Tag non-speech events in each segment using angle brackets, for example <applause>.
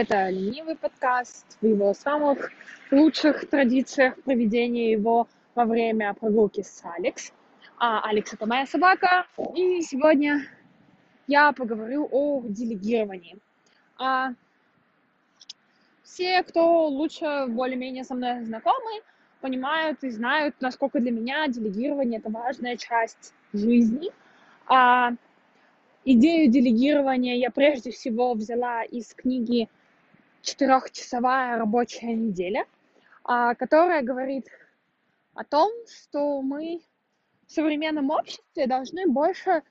Это ленивый подкаст в его самых лучших традициях проведения его во время прогулки с Алекс. А Алекс это моя собака. И сегодня я поговорю о делегировании. А все, кто лучше более-менее со мной знакомы, понимают и знают, насколько для меня делегирование это важная часть жизни. А идею делегирования я прежде всего взяла из книги «Четырехчасовая рабочая неделя», а, которая говорит о том, что мы в современном обществе должны больше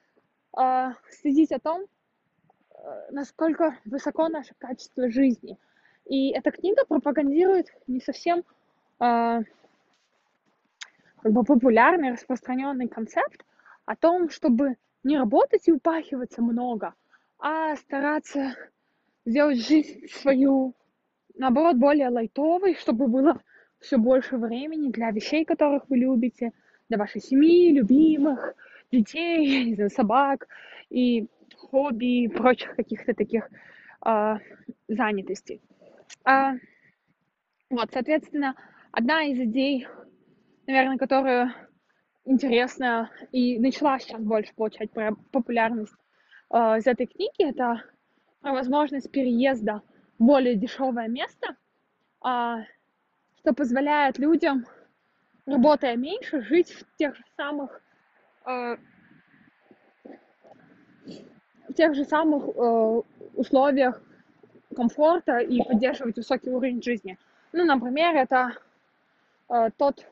э, следить о том, э, насколько высоко наше качество жизни. И эта книга пропагандирует не совсем э, как бы популярный, распространенный концепт о том, чтобы не работать и упахиваться много, а стараться сделать жизнь свою, наоборот, более лайтовой, чтобы было все больше времени для вещей, которых вы любите, для вашей семьи, любимых, детей, <laughs> не знаю, собак и хобби и прочих каких-то таких э, занятостей. А, вот, соответственно, одна из идей, наверное, которую интересно и начала сейчас больше получать популярность э, из этой книги, это возможность переезда в более дешевое место, э, что позволяет людям, работая меньше, жить в тех же самых э, в тех же самых условиях комфорта и поддерживать высокий уровень жизни. Ну, например, это тот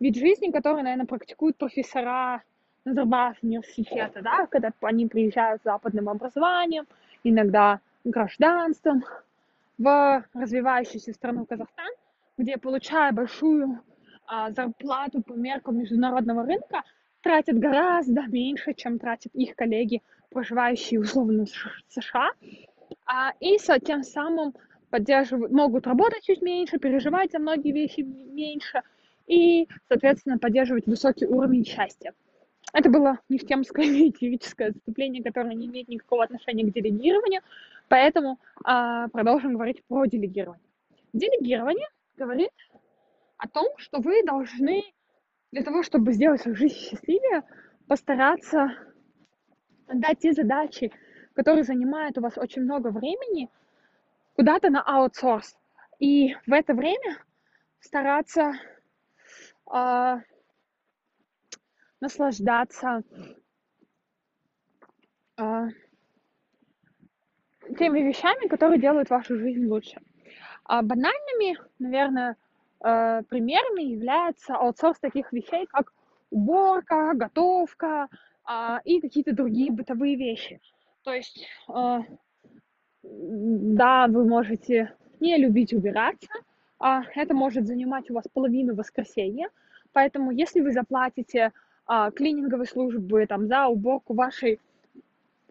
вид жизни, который, наверное, практикуют профессора Назарбаев университета, да, когда они приезжают с западным образованием, иногда гражданством в развивающуюся страну Казахстан, где, получая большую а, зарплату по меркам международного рынка, тратят гораздо меньше, чем тратят их коллеги, проживающие условно в США, а, и тем самым поддерживают, могут работать чуть меньше, переживать за многие вещи меньше – и, соответственно, поддерживать высокий уровень счастья. Это было нефтемское юридическое отступление, которое не имеет никакого отношения к делегированию, поэтому а, продолжим говорить про делегирование. Делегирование говорит о том, что вы должны для того, чтобы сделать свою жизнь счастливее, постараться дать те задачи, которые занимают у вас очень много времени, куда-то на аутсорс. И в это время стараться э, наслаждаться э, теми вещами, которые делают вашу жизнь лучше. А банальными, наверное, э, примерами является аутсорс таких вещей, как уборка, готовка э, и какие-то другие бытовые вещи. То есть, э, да, вы можете не любить убираться, а, это может занимать у вас половину воскресенья. Поэтому, если вы заплатите а, клининговой службы там, за уборку вашей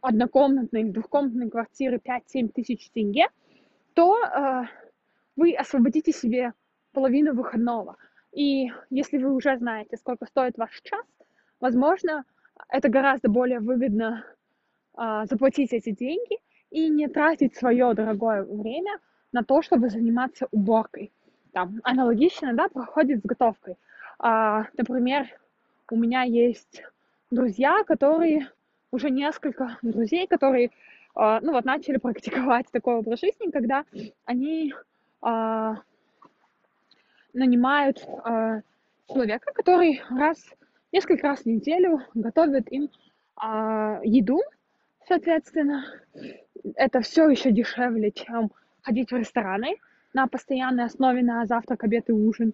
однокомнатной или двухкомнатной квартиры 5-7 тысяч тенге, то э, вы освободите себе половину выходного. И если вы уже знаете, сколько стоит ваш час, возможно, это гораздо более выгодно э, заплатить эти деньги и не тратить свое дорогое время на то, чтобы заниматься уборкой. Там аналогично, да, проходит с готовкой. А, например, у меня есть друзья, которые уже несколько друзей, которые, а, ну вот, начали практиковать такой образ жизни, когда они а, нанимают а, человека, который раз, несколько раз в неделю готовит им а, еду, соответственно, это все еще дешевле, чем ходить в рестораны на постоянной основе на завтрак, обед и ужин,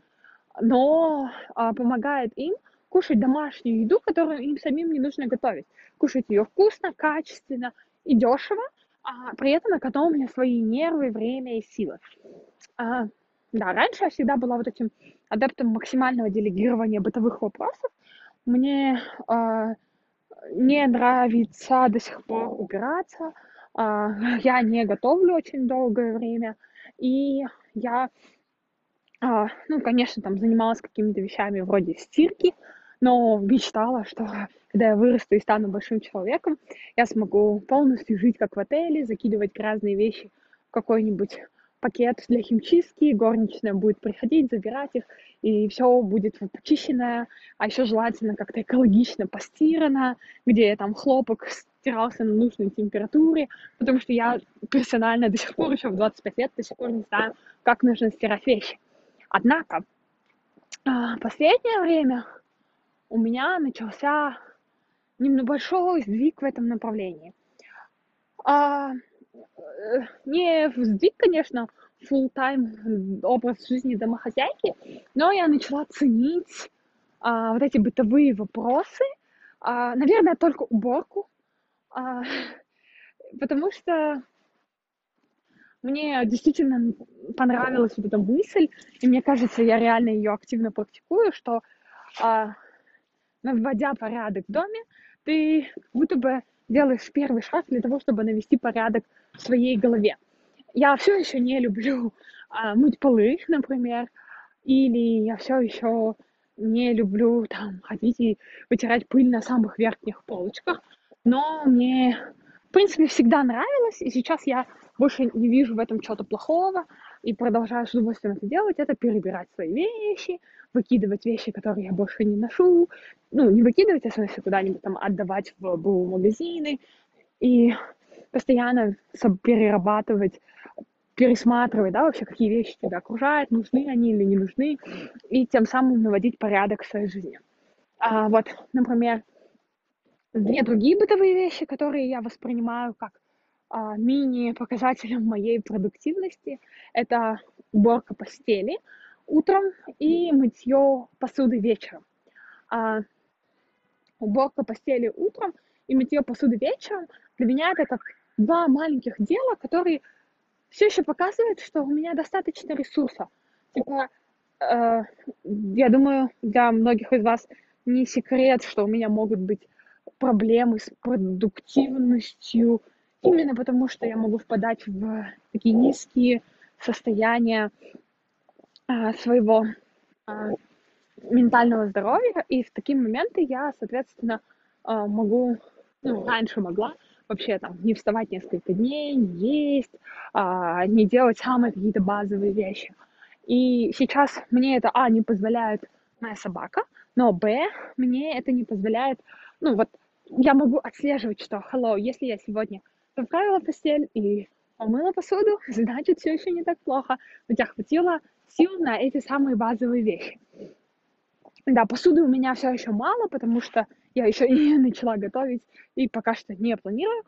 но а, помогает им кушать домашнюю еду, которую им самим не нужно готовить. Кушать ее вкусно, качественно и дешево, а при этом экономля свои нервы, время и силы. А, да, раньше я всегда была вот этим адептом максимального делегирования бытовых вопросов. Мне а, не нравится до сих пор убираться, а, я не готовлю очень долгое время, и я, а, ну, конечно, там занималась какими-то вещами вроде стирки, но мечтала, что когда я вырасту и стану большим человеком, я смогу полностью жить как в отеле, закидывать разные вещи какой-нибудь пакет для химчистки, горничная будет приходить, забирать их, и все будет почищенное, а еще желательно как-то экологично постирано, где там хлопок стирался на нужной температуре, потому что я персонально до сих пор еще в 25 лет до сих пор не знаю, как нужно стирать вещи. Однако, а, последнее время у меня начался небольшой сдвиг в этом направлении. А, э, не сдвиг, конечно, full time образ жизни домохозяйки, но я начала ценить а, вот эти бытовые вопросы, а, наверное, только уборку, а, потому что мне действительно понравилась вот эта мысль, и мне кажется, я реально ее активно практикую, что а, наводя порядок в доме, ты будто бы делаешь первый шаг для того, чтобы навести порядок в своей голове. Я все еще не люблю а, мыть полы, например, или я все еще не люблю там ходить и вытирать пыль на самых верхних полочках, но мне, в принципе, всегда нравилось, и сейчас я больше не вижу в этом чего-то плохого, и продолжаю с удовольствием это делать, это перебирать свои вещи, выкидывать вещи, которые я больше не ношу, ну, не выкидывать, а в смысле куда-нибудь там отдавать в магазины, и постоянно перерабатывать, пересматривать, да, вообще, какие вещи тебя окружают, нужны они или не нужны, и тем самым наводить порядок в своей жизни. А, вот, например, две другие бытовые вещи, которые я воспринимаю как а, мини-показателем моей продуктивности, это уборка постели утром и мытье посуды вечером. А, уборка постели утром и мытье посуды вечером для меня это как два маленьких дела, которые все еще показывают, что у меня достаточно ресурса. Типа, э, я думаю, для многих из вас не секрет, что у меня могут быть проблемы с продуктивностью, именно потому что я могу впадать в такие низкие состояния своего а, ментального здоровья, и в такие моменты я, соответственно, а, могу, ну, раньше могла вообще там не вставать несколько дней, не есть, а, не делать самые какие-то базовые вещи. И сейчас мне это, а, не позволяет моя собака, но, б, мне это не позволяет, ну, вот я могу отслеживать, что, hello, если я сегодня поправила постель и помыла посуду, <laughs> значит, все еще не так плохо. У тебя хватило сил на эти самые базовые вещи. Да, посуды у меня все еще мало, потому что я еще и <laughs> начала готовить и пока что не планирую.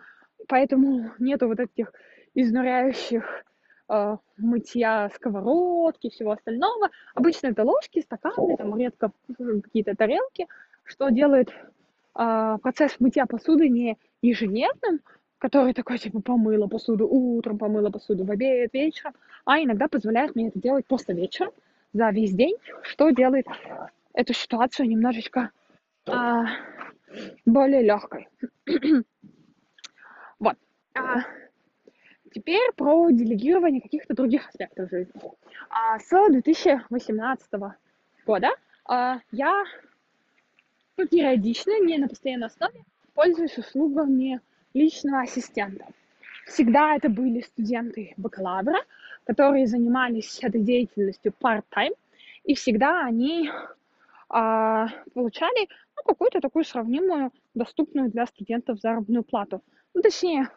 Поэтому нету вот этих изнуряющих э, мытья сковородки, всего остального. Обычно это ложки, стаканы, там редко какие-то тарелки, что делает э, процесс мытья посуды не ежедневным, который такой, типа, помыла посуду утром, помыла посуду в обед, вечером, а иногда позволяет мне это делать просто вечером, за весь день, что делает эту ситуацию немножечко а, более легкой. <clears throat> вот. А, теперь про делегирование каких-то других аспектов жизни. А, с 2018 года а, я периодично, не на постоянной основе, пользуюсь услугами личного ассистента. Всегда это были студенты бакалавра, которые занимались этой деятельностью part-time, и всегда они а, получали ну, какую-то такую сравнимую, доступную для студентов заработную плату. Ну, точнее,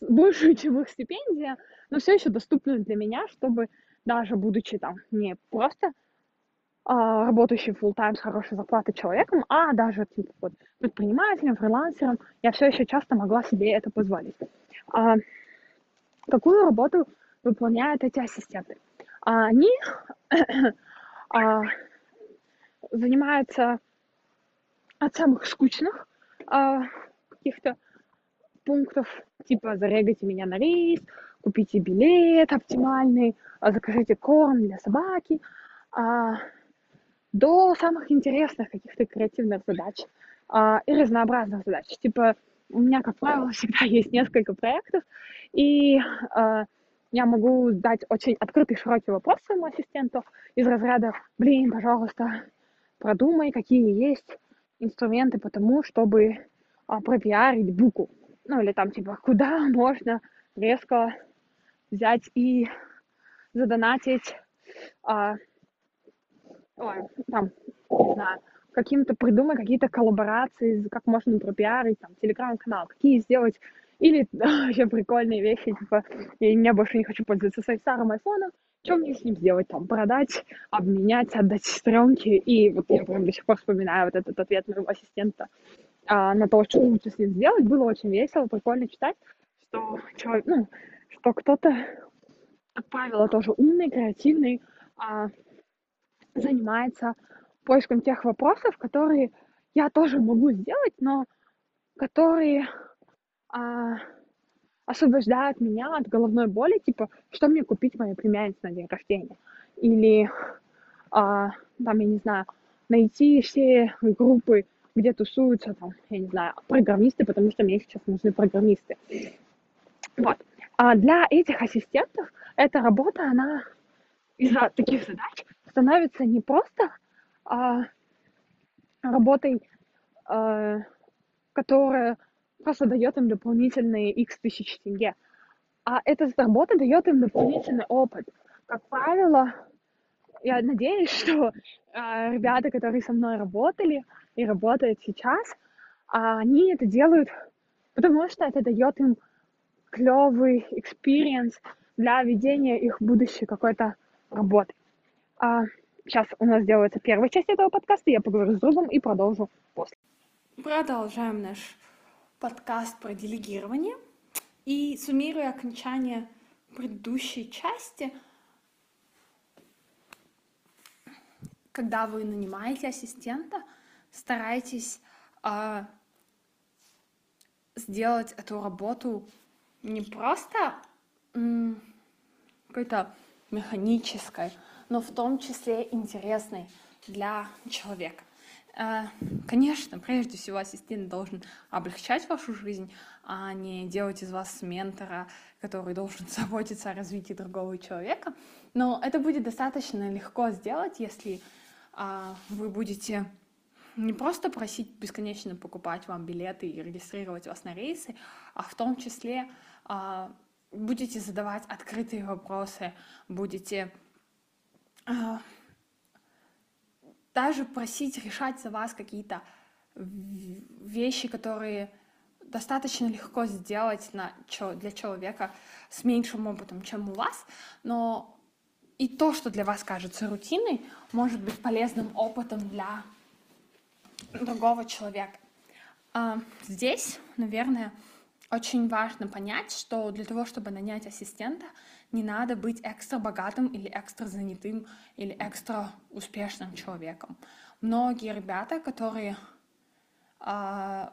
большую, <laughs> чем их стипендия, но все еще доступную для меня, чтобы даже будучи там не просто работающим full time с хорошей зарплатой человеком, а даже типа, вот, предпринимателем, фрилансером, я все еще часто могла себе это позволить. А, какую работу выполняют эти ассистенты? А, они <coughs> а, занимаются от самых скучных а, каких-то пунктов, типа зарегайте меня на рейс, купите билет оптимальный, а, закажите корм для собаки, а, до самых интересных каких-то креативных задач а, и разнообразных задач. Типа у меня, как правило, <laughs> всегда есть несколько проектов, и а, я могу дать очень открытый, широкий вопрос своему ассистенту из разряда, блин, пожалуйста, продумай, какие есть инструменты по тому, чтобы а, пропиарить буку. Ну, или там, типа, куда можно резко взять и задонатить, а, ой, там, не знаю, каким-то придумать какие-то коллаборации, как можно пропиарить, там, телеграм-канал, какие сделать, или <laughs> вообще прикольные вещи, типа, я, больше не хочу пользоваться своим старым айфоном, что мне с ним сделать, там, продать, обменять, отдать сестренке, и вот я прям до сих пор вспоминаю вот этот ответ моего ассистента. А, на то, что лучше с ним сделать, было очень весело, прикольно читать, что человек, ну, что кто-то, как правило, тоже умный, креативный, а, занимается поиском тех вопросов, которые я тоже могу сделать, но которые а, освобождают меня от головной боли, типа, что мне купить моей племяннице на день рождения. Или, а, там, я не знаю, найти все группы, где тусуются, там, я не знаю, программисты, потому что мне сейчас нужны программисты. Вот. А для этих ассистентов эта работа, она из-за таких задач становится не просто а, работой, а, которая просто дает им дополнительные x тысяч тенге. А эта работа дает им дополнительный опыт. Как правило, я надеюсь, что э, ребята, которые со мной работали и работают сейчас, они это делают, потому что это дает им клевый experience для ведения их будущей какой-то работы. А, сейчас у нас делается первая часть этого подкаста, я поговорю с другом и продолжу после. Продолжаем наш подкаст про делегирование. И суммируя окончание предыдущей части, когда вы нанимаете ассистента, старайтесь э, сделать эту работу не просто какой-то механической, но в том числе интересной для человека. Э, конечно, прежде всего ассистент должен облегчать вашу жизнь, а не делать из вас ментора, который должен <laughs> заботиться о развитии другого человека. Но это будет достаточно легко сделать, если а, вы будете не просто просить бесконечно покупать вам билеты и регистрировать вас на рейсы, а в том числе а, будете задавать открытые вопросы, будете даже просить решать за вас какие-то вещи, которые достаточно легко сделать на, для человека с меньшим опытом, чем у вас, но и то, что для вас кажется рутиной, может быть полезным опытом для другого человека. А, здесь, наверное, очень важно понять, что для того, чтобы нанять ассистента, не надо быть экстра богатым или экстра занятым или экстра успешным человеком. Многие ребята, которые э,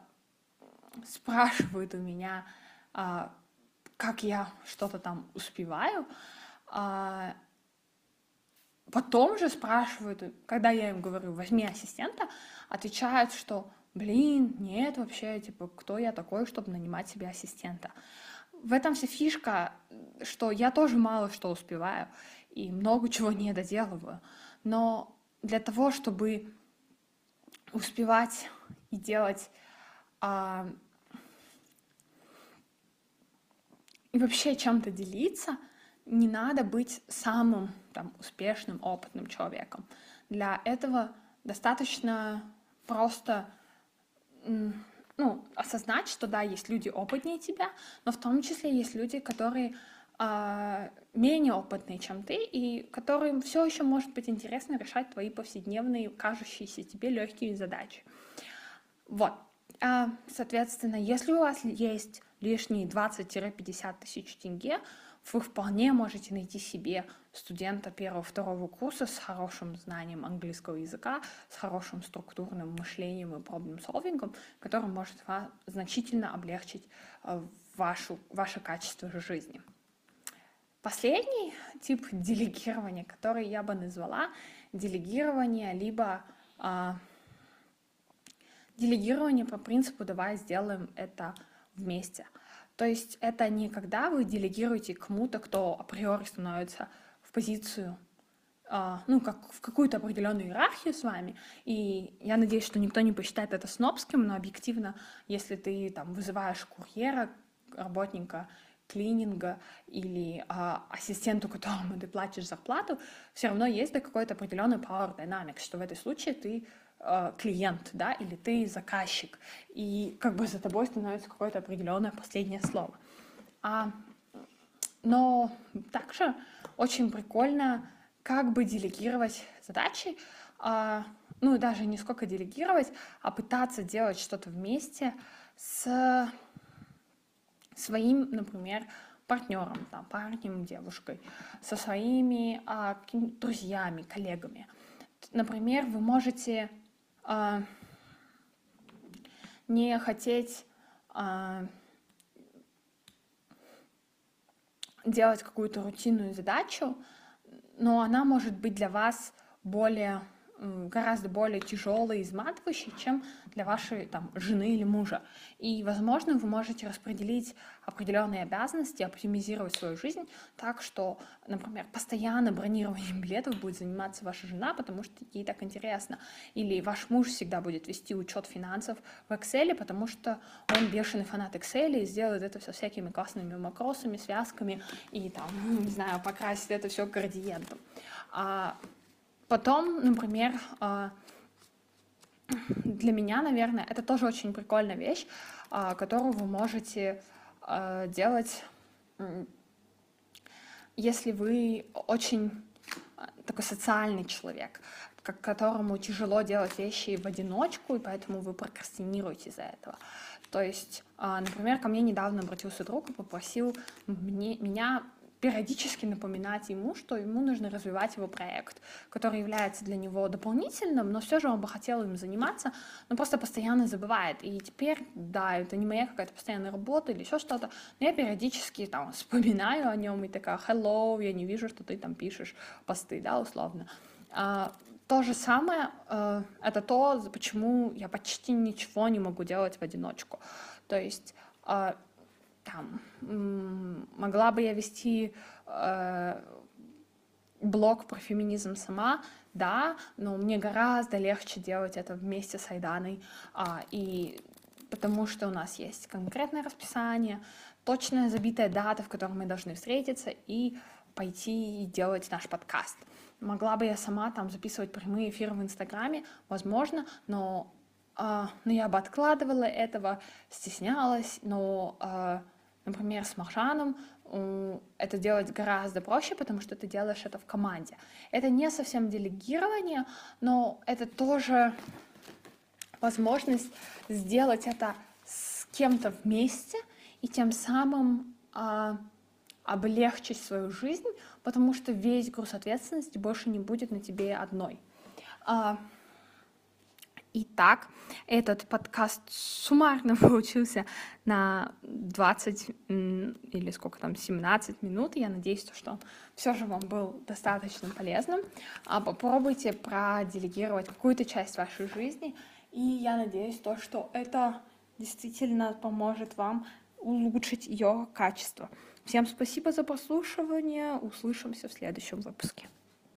спрашивают у меня, э, как я что-то там успеваю, э, потом же спрашивают, когда я им говорю, возьми ассистента, отвечают, что, блин, нет вообще, типа, кто я такой, чтобы нанимать себе ассистента в этом вся фишка, что я тоже мало что успеваю и много чего не доделываю. Но для того, чтобы успевать и делать а, и вообще чем-то делиться, не надо быть самым там, успешным, опытным человеком. Для этого достаточно просто осознать, что да, есть люди опытнее тебя, но в том числе есть люди, которые э, менее опытные, чем ты, и которым все еще может быть интересно решать твои повседневные, кажущиеся тебе легкие задачи. Вот. А, соответственно, если у вас есть лишние 20-50 тысяч тенге, вы вполне можете найти себе студента первого-второго курса с хорошим знанием английского языка, с хорошим структурным мышлением и проблем-солвингом, который может вам значительно облегчить э, вашу, ваше качество жизни. Последний тип делегирования, который я бы назвала делегирование либо а, делегирование по принципу «давай сделаем это вместе». То есть это не когда вы делегируете кому-то, кто априори становится в позицию, э, ну, как в какую-то определенную иерархию с вами. И я надеюсь, что никто не посчитает это снобским, но объективно, если ты там вызываешь курьера, работника клининга или а, ассистенту, <laughs> которому ты платишь зарплату, все равно есть да, какой-то определенный power dynamics, что в этой случае ты а, клиент, да, или ты заказчик, и как бы за тобой становится какое-то определенное последнее слово. А, но также очень прикольно как бы делегировать задачи, а, ну даже не сколько делегировать, а пытаться делать что-то вместе с своим, например, партнером, там, парнем, девушкой, со своими а, друзьями, коллегами. Например, вы можете а, не хотеть а, делать какую-то рутинную задачу, но она может быть для вас более гораздо более тяжелый изматывающий, чем для вашей там, жены или мужа. И, возможно, вы можете распределить определенные обязанности, оптимизировать свою жизнь так, что, например, постоянно бронированием билетов будет заниматься ваша жена, потому что ей так интересно. Или ваш муж всегда будет вести учет финансов в Excel, потому что он бешеный фанат Excel и сделает это все всякими классными макросами, связками и там, <laughs> не знаю, покрасит это все градиентом. А Потом, например, а, для меня, наверное, это тоже очень прикольная вещь, а, которую вы можете а, делать, если вы очень такой социальный человек, которому тяжело делать вещи в одиночку, и поэтому вы прокрастинируете из-за этого. То есть, например, ко мне недавно обратился друг и попросил мне, меня периодически напоминать ему, что ему нужно развивать его проект, который является для него дополнительным, но все же он бы хотел им заниматься, но просто постоянно забывает. И теперь, да, это не моя какая-то постоянная работа или еще что-то, но я периодически там <laughs> вспоминаю о нем и такая, hello, я не вижу, что ты там пишешь посты, да, условно. А, то же самое, э, это то, почему я почти ничего не могу делать в одиночку. То есть э, там, могла бы я вести э, блог про феминизм сама, да, но мне гораздо легче делать это вместе с Айданой, а, и потому что у нас есть конкретное расписание, точная забитая дата, в которой мы должны встретиться и пойти и делать наш подкаст. Могла бы я сама там записывать прямые эфиры в Инстаграме, возможно, но, э, но я бы откладывала этого, стеснялась, но э, Например, с Маржаном это делать гораздо проще, потому что ты делаешь это в команде. Это не совсем делегирование, но это тоже возможность сделать это с кем-то вместе и тем самым а, облегчить свою жизнь, потому что весь груз ответственности больше не будет на тебе одной. А, Итак, этот подкаст суммарно <laughs> получился на 20 или сколько там, 17 минут. Я надеюсь, что он все же вам был достаточно полезным. А попробуйте проделегировать какую-то часть вашей жизни. И я надеюсь, то, что это действительно поможет вам улучшить ее качество. Всем спасибо за прослушивание. Услышимся в следующем выпуске.